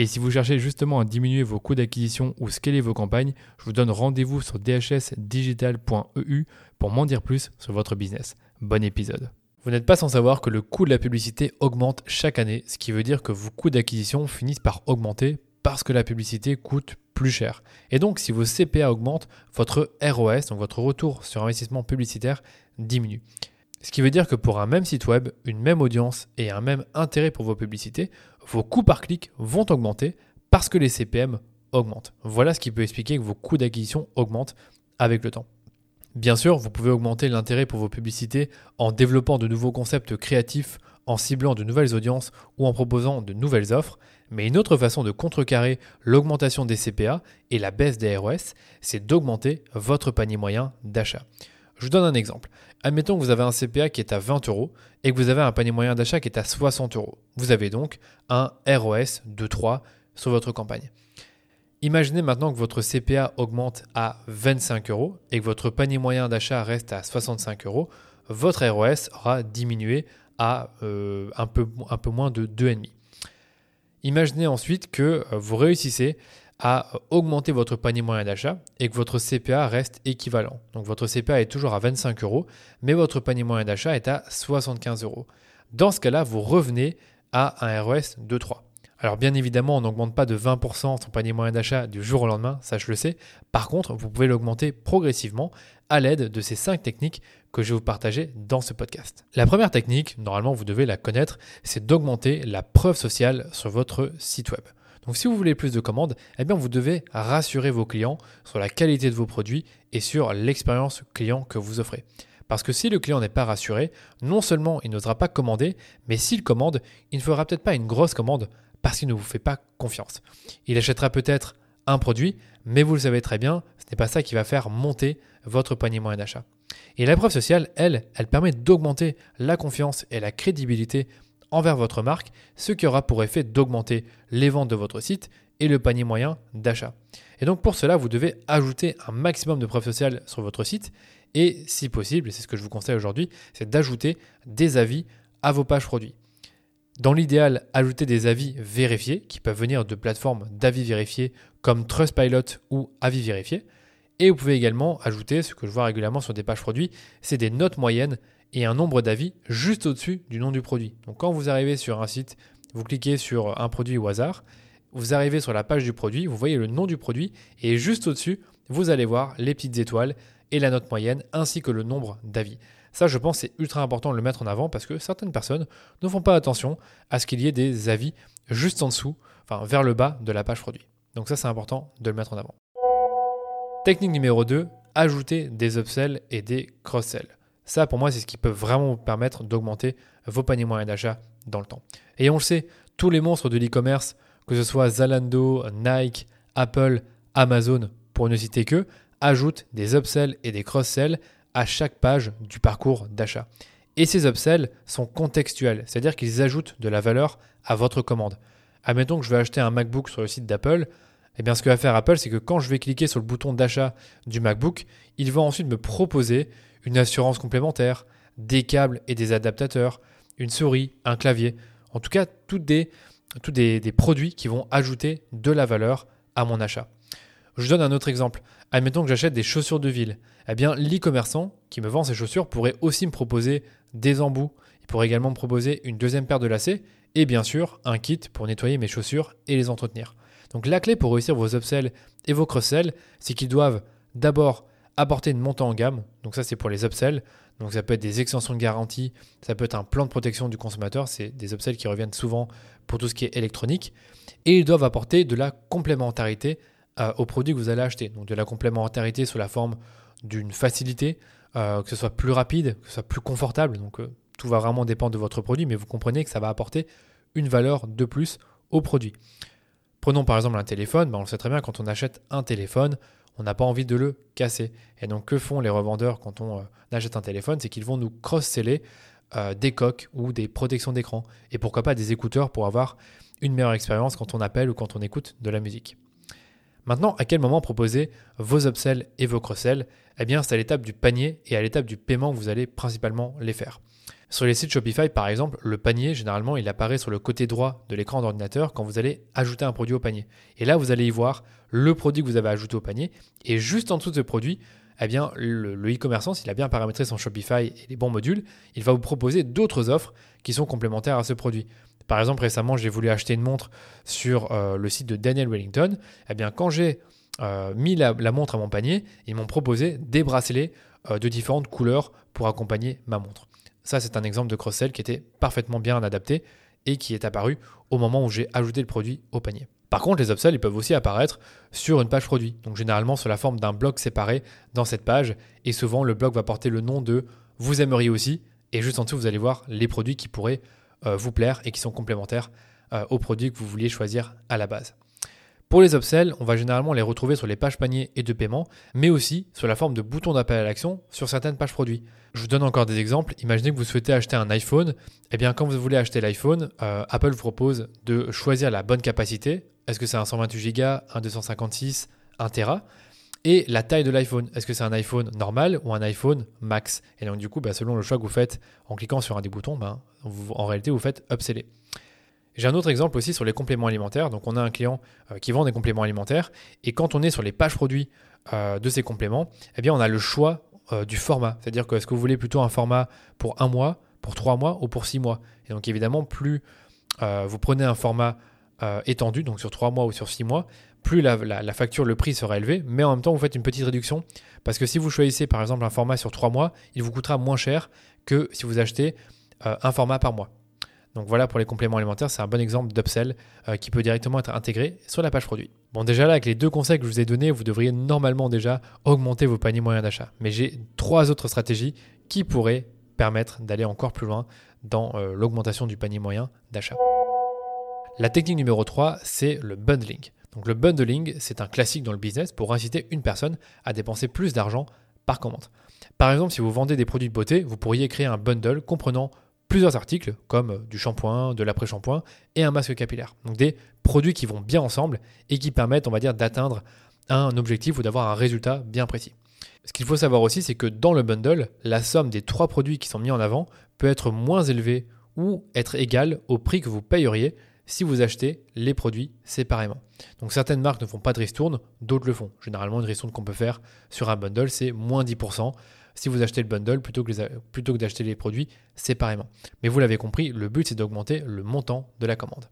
Et si vous cherchez justement à diminuer vos coûts d'acquisition ou scaler vos campagnes, je vous donne rendez-vous sur dhsdigital.eu pour m'en dire plus sur votre business. Bon épisode. Vous n'êtes pas sans savoir que le coût de la publicité augmente chaque année, ce qui veut dire que vos coûts d'acquisition finissent par augmenter parce que la publicité coûte plus cher. Et donc si vos CPA augmentent, votre ROS, donc votre retour sur investissement publicitaire, diminue. Ce qui veut dire que pour un même site web, une même audience et un même intérêt pour vos publicités, vos coûts par clic vont augmenter parce que les CPM augmentent. Voilà ce qui peut expliquer que vos coûts d'acquisition augmentent avec le temps. Bien sûr, vous pouvez augmenter l'intérêt pour vos publicités en développant de nouveaux concepts créatifs, en ciblant de nouvelles audiences ou en proposant de nouvelles offres, mais une autre façon de contrecarrer l'augmentation des CPA et la baisse des ROS, c'est d'augmenter votre panier moyen d'achat. Je vous donne un exemple. Admettons que vous avez un CPA qui est à 20 euros et que vous avez un panier moyen d'achat qui est à 60 euros. Vous avez donc un ROS de 3 sur votre campagne. Imaginez maintenant que votre CPA augmente à 25 euros et que votre panier moyen d'achat reste à 65 euros. Votre ROS aura diminué à euh, un, peu, un peu moins de 2,5. Imaginez ensuite que euh, vous réussissez à augmenter votre panier moyen d'achat et que votre CPA reste équivalent. Donc votre CPA est toujours à 25 euros, mais votre panier moyen d'achat est à 75 euros. Dans ce cas-là, vous revenez à un ROS de 3. Alors bien évidemment, on n'augmente pas de 20% son panier moyen d'achat du jour au lendemain, ça je le sais. Par contre, vous pouvez l'augmenter progressivement à l'aide de ces 5 techniques que je vais vous partager dans ce podcast. La première technique, normalement vous devez la connaître, c'est d'augmenter la preuve sociale sur votre site web. Donc si vous voulez plus de commandes, eh vous devez rassurer vos clients sur la qualité de vos produits et sur l'expérience client que vous offrez. Parce que si le client n'est pas rassuré, non seulement il n'osera pas commander, mais s'il commande, il ne fera peut-être pas une grosse commande parce qu'il ne vous fait pas confiance. Il achètera peut-être un produit, mais vous le savez très bien, ce n'est pas ça qui va faire monter votre panier moyen d'achat. Et la preuve sociale, elle, elle permet d'augmenter la confiance et la crédibilité envers votre marque, ce qui aura pour effet d'augmenter les ventes de votre site et le panier moyen d'achat. Et donc pour cela, vous devez ajouter un maximum de preuves sociales sur votre site et si possible, c'est ce que je vous conseille aujourd'hui, c'est d'ajouter des avis à vos pages produits. Dans l'idéal, ajouter des avis vérifiés qui peuvent venir de plateformes d'avis vérifiés comme Trustpilot ou Avis vérifiés. Et vous pouvez également ajouter, ce que je vois régulièrement sur des pages produits, c'est des notes moyennes et un nombre d'avis juste au-dessus du nom du produit. Donc quand vous arrivez sur un site, vous cliquez sur un produit au hasard, vous arrivez sur la page du produit, vous voyez le nom du produit et juste au-dessus, vous allez voir les petites étoiles et la note moyenne ainsi que le nombre d'avis. Ça, je pense, c'est ultra important de le mettre en avant parce que certaines personnes ne font pas attention à ce qu'il y ait des avis juste en dessous, enfin vers le bas de la page produit. Donc ça, c'est important de le mettre en avant. Technique numéro 2, ajouter des upsells et des cross-sells. Ça, pour moi, c'est ce qui peut vraiment vous permettre d'augmenter vos paniers moyens d'achat dans le temps. Et on le sait, tous les monstres de l'e-commerce, que ce soit Zalando, Nike, Apple, Amazon, pour ne citer que, ajoutent des upsells et des cross-sells à chaque page du parcours d'achat. Et ces upsells sont contextuels, c'est-à-dire qu'ils ajoutent de la valeur à votre commande. Admettons que je vais acheter un MacBook sur le site d'Apple, eh bien ce que va faire Apple, c'est que quand je vais cliquer sur le bouton d'achat du MacBook, il va ensuite me proposer une assurance complémentaire, des câbles et des adaptateurs, une souris, un clavier. En tout cas, tous des, des, produits qui vont ajouter de la valeur à mon achat. Je donne un autre exemple. Admettons que j'achète des chaussures de ville. Eh bien, l'e-commerçant qui me vend ces chaussures pourrait aussi me proposer des embouts. Il pourrait également me proposer une deuxième paire de lacets et bien sûr un kit pour nettoyer mes chaussures et les entretenir. Donc la clé pour réussir vos upsells et vos cross-sells, c'est qu'ils doivent d'abord apporter une montée en gamme. Donc ça, c'est pour les upsells. Donc ça peut être des extensions de garantie, ça peut être un plan de protection du consommateur. C'est des upsells qui reviennent souvent pour tout ce qui est électronique. Et ils doivent apporter de la complémentarité euh, aux produits que vous allez acheter. Donc de la complémentarité sous la forme d'une facilité, euh, que ce soit plus rapide, que ce soit plus confortable. Donc euh, tout va vraiment dépendre de votre produit, mais vous comprenez que ça va apporter une valeur de plus au produit. Prenons par exemple un téléphone, ben, on le sait très bien, quand on achète un téléphone, on n'a pas envie de le casser. Et donc que font les revendeurs quand on achète un téléphone? C'est qu'ils vont nous cross-seller des coques ou des protections d'écran. Et pourquoi pas des écouteurs pour avoir une meilleure expérience quand on appelle ou quand on écoute de la musique. Maintenant, à quel moment proposer vos upsells et vos cross-sells? Eh bien, c'est à l'étape du panier et à l'étape du paiement que vous allez principalement les faire. Sur les sites Shopify, par exemple, le panier, généralement, il apparaît sur le côté droit de l'écran d'ordinateur quand vous allez ajouter un produit au panier. Et là, vous allez y voir le produit que vous avez ajouté au panier. Et juste en dessous de ce produit, eh bien, le e-commerçant, s'il a bien paramétré son Shopify et les bons modules, il va vous proposer d'autres offres qui sont complémentaires à ce produit. Par exemple, récemment, j'ai voulu acheter une montre sur euh, le site de Daniel Wellington. Eh bien, quand j'ai euh, mis la, montre à mon panier, ils m'ont proposé des bracelets euh, de différentes couleurs pour accompagner ma montre. Ça, c'est un exemple de cross-sell qui était parfaitement bien adapté et qui est apparu au moment où j'ai ajouté le produit au panier. Par contre, les upsells, ils peuvent aussi apparaître sur une page produit, donc généralement sous la forme d'un bloc séparé dans cette page, et souvent le bloc va porter le nom de vous aimeriez aussi, et juste en dessous, vous allez voir les produits qui pourraient euh, vous plaire et qui sont complémentaires euh, aux produits que vous vouliez choisir à la base. Pour les upsells, on va généralement les retrouver sur les pages paniers et de paiement, mais aussi sous la forme de boutons d'appel à l'action sur certaines pages produits. Je vous donne encore des exemples. Imaginez que vous souhaitez acheter un iPhone. Eh bien, quand vous voulez acheter l'iPhone, euh, Apple vous propose de choisir la bonne capacité. Est-ce que c'est un 128 Go, un 256, un Tera? Et la taille de l'iPhone. Est-ce que c'est un iPhone normal ou un iPhone Max? Et donc du coup, bah, selon le choix que vous faites en cliquant sur un des boutons, bah, en réalité, vous faites upseller. J'ai un autre exemple aussi sur les compléments alimentaires. Donc on a un client euh, qui vend des compléments alimentaires et quand on est sur les pages produits euh, de ces compléments, eh bien on a le choix euh, du format. C'est-à-dire que est-ce que vous voulez plutôt un format pour un mois, pour trois mois ou pour six mois? Et donc évidemment, plus vous prenez un format étendu, donc sur trois mois ou sur six mois, plus la, facture, le prix sera élevé, mais en même temps, vous faites une petite réduction. Parce que si vous choisissez par exemple un format sur 3 mois, il vous coûtera moins cher que si vous achetez un format par mois. Donc voilà pour les compléments alimentaires, c'est un bon exemple d'upsell euh, qui peut directement être intégré sur la page produit. Bon déjà là avec les deux conseils que je vous ai donnés, vous devriez normalement déjà augmenter vos paniers moyens d'achat. Mais j'ai trois autres stratégies qui pourraient permettre d'aller encore plus loin dans euh, l'augmentation du panier moyen d'achat. La technique numéro 3, c'est le bundling. Donc le bundling, c'est un classique dans le business pour inciter une personne à dépenser plus d'argent par commande. Par exemple, si vous vendez des produits de beauté, vous pourriez créer un bundle comprenant plusieurs articles comme du shampoing, de l'après-shampoing et un masque capillaire. Donc des produits qui vont bien ensemble et qui permettent, on va dire, d'atteindre un objectif ou d'avoir un résultat bien précis. Ce qu'il faut savoir aussi, c'est que dans le bundle, la somme des trois produits qui sont mis en avant peut être moins élevée ou être égale au prix que vous payeriez si vous achetez les produits séparément. Donc certaines marques ne font pas de ristourne, d'autres le font. Généralement, une ristourne qu'on peut faire sur un bundle, c'est moins 10% si vous achetez le bundle plutôt que, d'acheter les produits séparément. Mais vous l'avez compris, le but c'est d'augmenter le montant de la commande.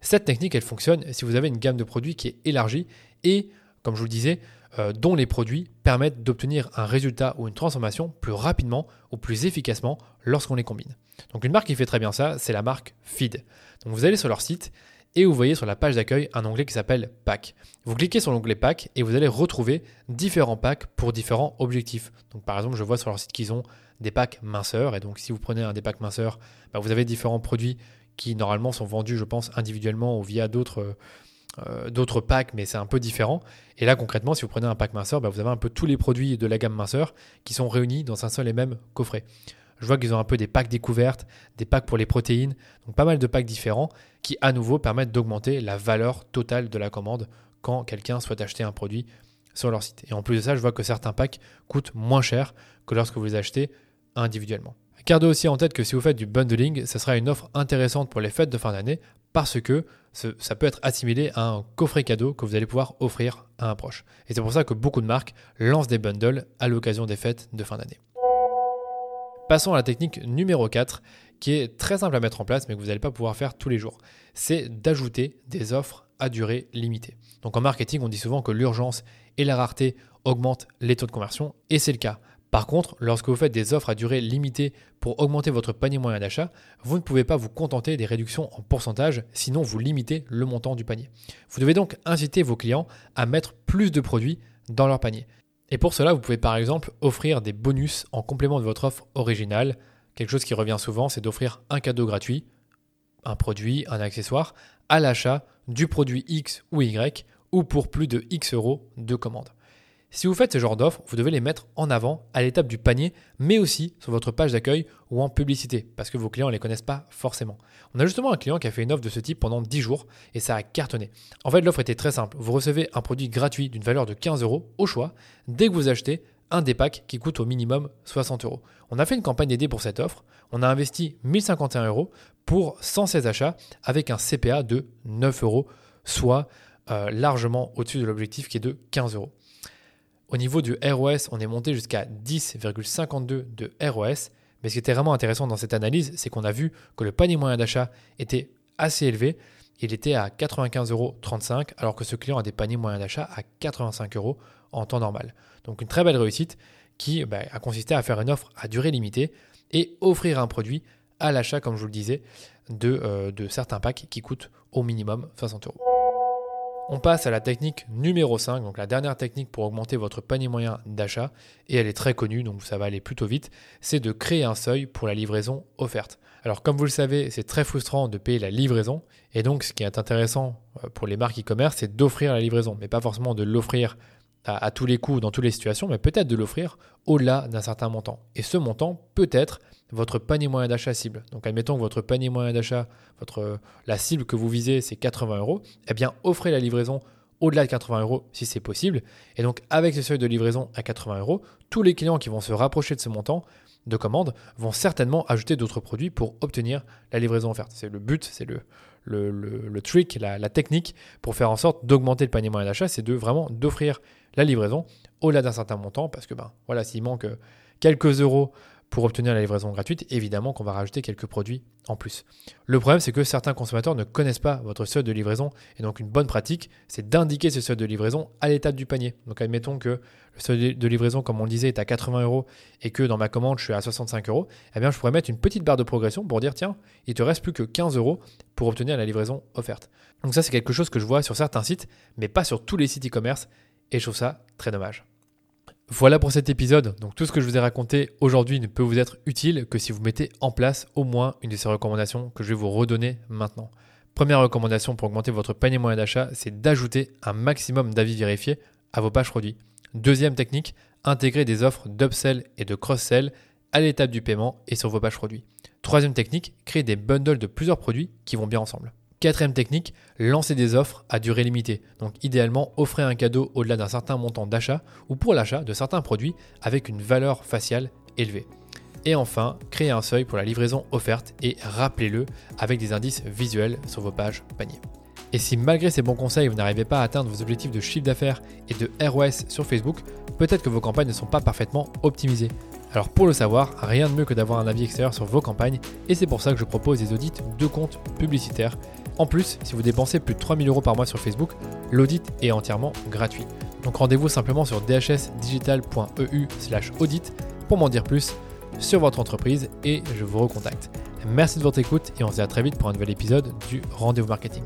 Cette technique, elle fonctionne si vous avez une gamme de produits qui est élargie et, comme je vous le disais, euh, dont les produits permettent d'obtenir un résultat ou une transformation plus rapidement ou plus efficacement lorsqu'on les combine. Donc une marque qui fait très bien ça, c'est la marque Feed. Donc vous allez sur leur site et vous voyez sur la page d'accueil un onglet qui s'appelle Pack. Vous cliquez sur l'onglet Pack et vous allez retrouver différents packs pour différents objectifs. Donc par exemple, je vois sur leur site qu'ils ont des packs minceurs et donc si vous prenez un des packs minceurs, bah, vous avez différents produits qui normalement sont vendus, je pense, individuellement ou via d'autres euh, d'autres packs, mais c'est un peu différent. Et là, concrètement, si vous prenez un pack minceur, bah, vous avez un peu tous les produits de la gamme minceur qui sont réunis dans un seul et même coffret. Je vois qu'ils ont un peu des packs découvertes, des packs pour les protéines, donc pas mal de packs différents qui à nouveau permettent d'augmenter la valeur totale de la commande quand quelqu'un souhaite acheter un produit sur leur site. Et en plus de ça, je vois que certains packs coûtent moins cher que lorsque vous les achetez individuellement. Gardez aussi en tête que si vous faites du bundling, ce sera une offre intéressante pour les fêtes de fin d'année parce que ça peut être assimilé à un coffret cadeau que vous allez pouvoir offrir à un proche. Et c'est pour ça que beaucoup de marques lancent des bundles à l'occasion des fêtes de fin d'année. Passons à la technique numéro 4, qui est très simple à mettre en place, mais que vous n'allez pas pouvoir faire tous les jours. C'est d'ajouter des offres à durée limitée. Donc en marketing, on dit souvent que l'urgence et la rareté augmentent les taux de conversion, et c'est le cas. Par contre, lorsque vous faites des offres à durée limitée pour augmenter votre panier moyen d'achat, vous ne pouvez pas vous contenter des réductions en pourcentage, sinon vous limitez le montant du panier. Vous devez donc inciter vos clients à mettre plus de produits dans leur panier. Et pour cela, vous pouvez par exemple offrir des bonus en complément de votre offre originale. Quelque chose qui revient souvent, c'est d'offrir un cadeau gratuit, un produit, un accessoire, à l'achat du produit X ou Y, ou pour plus de X euros de commande. Si vous faites ce genre d'offres, vous devez les mettre en avant à l'étape du panier, mais aussi sur votre page d'accueil ou en publicité, parce que vos clients ne les connaissent pas forcément. On a justement un client qui a fait une offre de ce type pendant 10 jours et ça a cartonné. En fait, l'offre était très simple. Vous recevez un produit gratuit d'une valeur de 15 euros au choix dès que vous achetez un des packs qui coûte au minimum 60 euros. On a fait une campagne aidée pour cette offre. On a investi 1051 euros pour 116 achats avec un CPA de 9 euros, soit euh, largement au-dessus de l'objectif qui est de 15 euros. Au niveau du ROS, on est monté jusqu'à 10,52 de ROS. Mais ce qui était vraiment intéressant dans cette analyse, c'est qu'on a vu que le panier moyen d'achat était assez élevé. Il était à 95,35 euros, alors que ce client a des paniers moyens d'achat à 85 euros en temps normal. Donc une très belle réussite qui bah, a consisté à faire une offre à durée limitée et offrir un produit à l'achat, comme je vous le disais, de, euh, de certains packs qui coûtent au minimum 60 euros. On passe à la technique numéro 5, donc la dernière technique pour augmenter votre panier moyen d'achat, et elle est très connue, donc ça va aller plutôt vite, c'est de créer un seuil pour la livraison offerte. Alors comme vous le savez, c'est très frustrant de payer la livraison, et donc ce qui est intéressant euh, pour les marques e-commerce, c'est d'offrir la livraison, mais pas forcément de l'offrir à, tous les coups, dans toutes les situations, mais peut-être de l'offrir au-delà d'un certain montant. Et ce montant peut être votre panier moyen d'achat cible. Donc admettons que votre panier moyen d'achat, votre, la cible que vous visez, c'est 80 euros, eh bien offrez la livraison au-delà de 80 euros si c'est possible. Et donc avec ce seuil de livraison à 80 euros, tous les clients qui vont se rapprocher de ce montant de commande vont certainement ajouter d'autres produits pour obtenir la livraison offerte. C'est le but, c'est le, le, trick, la, technique pour faire en sorte d'augmenter le panier moyen d'achat, c'est de vraiment d'offrir la livraison au-delà d'un certain montant parce que ben voilà, s'il manque quelques euros pour obtenir la livraison gratuite, évidemment qu'on va rajouter quelques produits en plus. Le problème, c'est que certains consommateurs ne connaissent pas votre seuil de livraison, et donc une bonne pratique, c'est d'indiquer ce seuil de livraison à l'étape du panier. Donc admettons que le seuil de livraison, comme on le disait, est à 80 euros et que dans ma commande, je suis à 65 euros, eh bien je pourrais mettre une petite barre de progression pour dire, tiens, il te reste plus que 15 euros pour obtenir la livraison offerte. Donc ça, c'est quelque chose que je vois sur certains sites, mais pas sur tous les sites e-commerce, et je trouve ça très dommage. Voilà pour cet épisode. Donc tout ce que je vous ai raconté aujourd'hui ne peut vous être utile que si vous mettez en place au moins une de ces recommandations que je vais vous redonner maintenant. Première recommandation pour augmenter votre panier moyen d'achat, c'est d'ajouter un maximum d'avis vérifiés à vos pages produits. Deuxième technique, intégrer des offres d'upsell et de cross-sell à l'étape du paiement et sur vos pages produits. Troisième technique, créer des bundles de plusieurs produits qui vont bien ensemble. Quatrième technique, lancer des offres à durée limitée. Donc idéalement, offrir un cadeau au-delà d'un certain montant d'achat ou pour l'achat de certains produits avec une valeur faciale élevée. Et enfin, créer un seuil pour la livraison offerte et rappelez-le avec des indices visuels sur vos pages panier. Et si malgré ces bons conseils, vous n'arrivez pas à atteindre vos objectifs de chiffre d'affaires et de ROS sur Facebook, peut-être que vos campagnes ne sont pas parfaitement optimisées. Alors pour le savoir, rien de mieux que d'avoir un avis extérieur sur vos campagnes et c'est pour ça que je propose des audits de comptes publicitaires en plus, si vous dépensez plus de 3000 euros par mois sur Facebook, l'audit est entièrement gratuit. Donc rendez-vous simplement sur dhsdigital.eu slash audit pour m'en dire plus sur votre entreprise et je vous recontacte. Merci de votre écoute et on se dit à très vite pour un nouvel épisode du Rendez-vous Marketing.